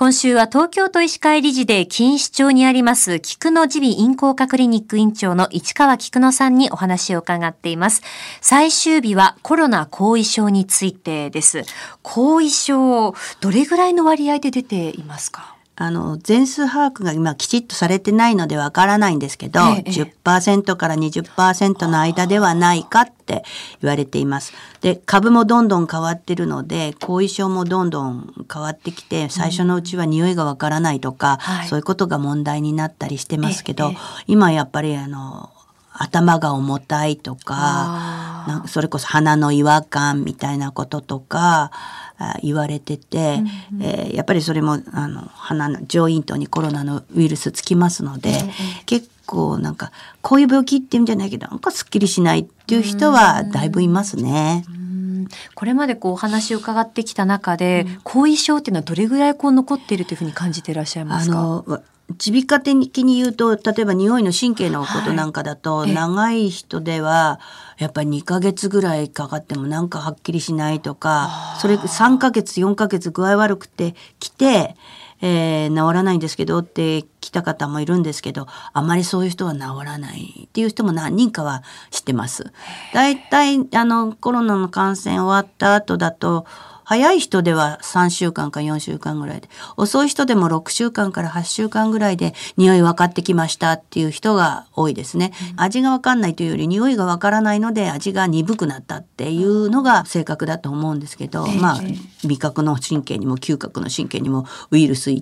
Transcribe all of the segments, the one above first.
今週は東京都医師会理事で錦糸町にあります菊野耳鼻咽喉科クリニック院長の市川菊野さんにお話を伺っています。最終日はコロナ後遺症についてです。後遺症、どれぐらいの割合で出ていますか？あの、全数把握が今きちっとされてないのでわからないんですけど、ええ、10%から20%の間ではないかって言われています。で、株もどんどん変わってるので、後遺症もどんどん変わってきて、最初のうちは匂いがわからないとか、うんそういうことが問題になったりしてますけど、え、今やっぱりあの、頭が重たいとか、それこそ鼻の違和感みたいなこととか、言われてて、うんうん、えー、やっぱりそれもあの鼻の上咽頭にコロナのウイルスつきますので、結構なんかこういう病気っていうんじゃないけどなんかすっきりしないっていう人はだいぶいますね。これまでこうお話を伺ってきた中で、うん、後遺症っていうのはどれぐらいこう残っているというふうに感じていらっしゃいますか？耳鼻科的に言うと例えば匂いの神経のことなんかだと、はい、長い人ではやっぱり2ヶ月ぐらいかかってもなんかはっきりしないとかそれ3ヶ月4ヶ月具合悪くて来て、えー、治らないんですけどって来た方もいるんですけどあまりそういう人は治らないっていう人も何人かは知ってます。だいたいあのコロナの感染終わった後だと早い人では3週間か4週間ぐらいで、遅い人でも6週間から8週間ぐらいで匂い分かってきましたっていう人が多いですね。うん、味が分かんないというより匂いが分からないので味が鈍くなったっていうのが正確だと思うんですけど、まあ味覚の神経にも嗅覚の神経にもウイルス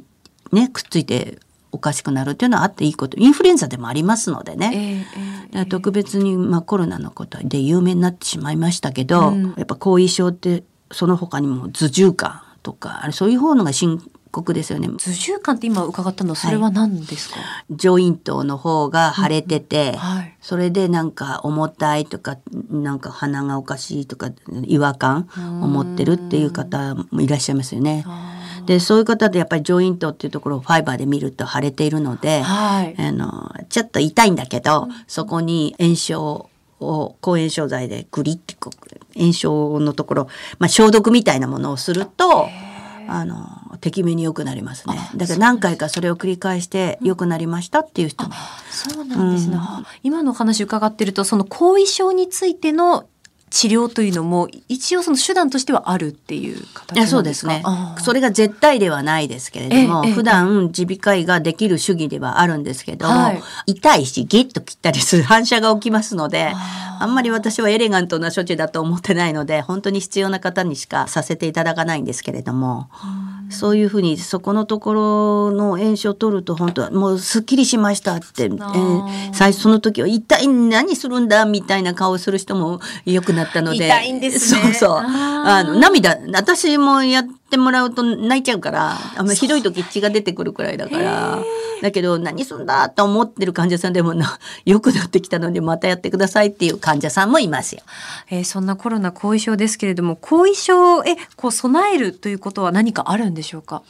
ね、くっついておかしくなるっていうのはあっていいことインフルエンザでもありますのでね、えーえー、特別に、まあ、コロナのことで有名になってしまいましたけど、うん、やっぱ後遺症ってその他にも頭重感とかそういう方のが深刻ですよね。頭重感って今伺ったのそれは何ですか、はい、上咽頭の方が腫れてて、うん。はい、それでなんか重たいとかなんか鼻がおかしいとか違和感を持ってるっていう方もいらっしゃいますよね。でそういう方でやっぱり上咽頭っていうところをファイバーで見ると腫れているので、はい、あのちょっと痛いんだけど、そこに炎症を抗炎症剤でグリッて炎症のところ、まあ、消毒みたいなものをするとあのてきめに良くなりますねだから何回かそれを繰り返して良くなりましたっていう人も、そうなんですね、うん、今のお話伺ってるとその後遺症についての治療というのも一応その手段としてはあるっていう形そうですね。それが絶対ではないですけれども、普段耳鼻科医ができる主義ではあるんですけども、はい、痛いしギッと切ったりする反射が起きますので、あんまり私はエレガントな処置だと思ってないので、本当に必要な方にしかさせていただかないんですけれども。そういうふうにそこのところの炎症を取ると本当はもうすっきりしましたって、えー、最初その時は一体何するんだみたいな顔をする人もよくなったので。痛いんですね。そうそう。あの涙私もやってもらうと泣いちゃうからあのひどい時血が出てくるくらいだから。だけど何すんだと思ってる患者さんでもな 良くなってきたのでまたやってくださいっていう患者さんもいますよ。えー、そんなコロナ後遺症ですけれども後遺症へこう備えるということは何かあるんでしょうか？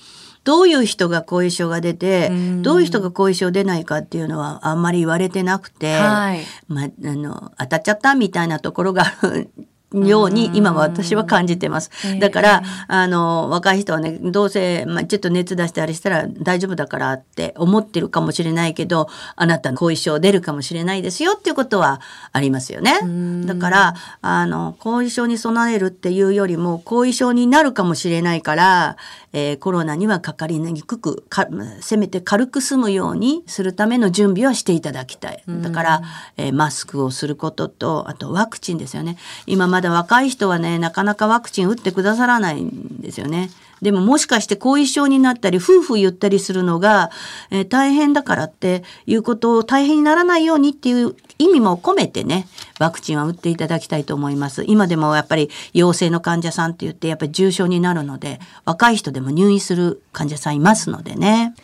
どういう人が後遺症が出て、どういう人が後遺症出ないかっていうのはあんまり言われてなくて、はい、まあ、あの当たっちゃったみたいなところがあるように今は私は感じてます。だから、あの、若い人はね、どうせ、まあ、ちょっと熱出したりしたら大丈夫だからって思ってるかもしれないけど、あなたの後遺症出るかもしれないですよっていうことはありますよね。だから、あの、後遺症に備えるっていうよりも、後遺症になるかもしれないから、えー、コロナにはかかりにくくかせめて軽く済むようにするための準備はしていただきたい。だから、えー、マスクをすることとあとワクチンですよね。今ままだ若い人はねなかなかワクチン打ってくださらないんですよね。でももしかして後遺症になったり夫婦言ったりするのが、えー、大変だからっていうことを大変にならないようにっていう意味も込めてねワクチンは打っていただきたいと思います今でもやっぱり陽性の患者さんって言ってやっぱり重症になるので若い人でも入院する患者さんいますのでね。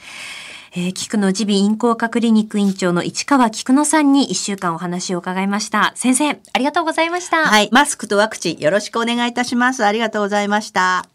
えー、菊野耳鼻咽喉科クリニック院長の市川菊野さんに一週間お話を伺いました。先生、ありがとうございました。はい。マスクとワクチンよろしくお願いいたします。ありがとうございました。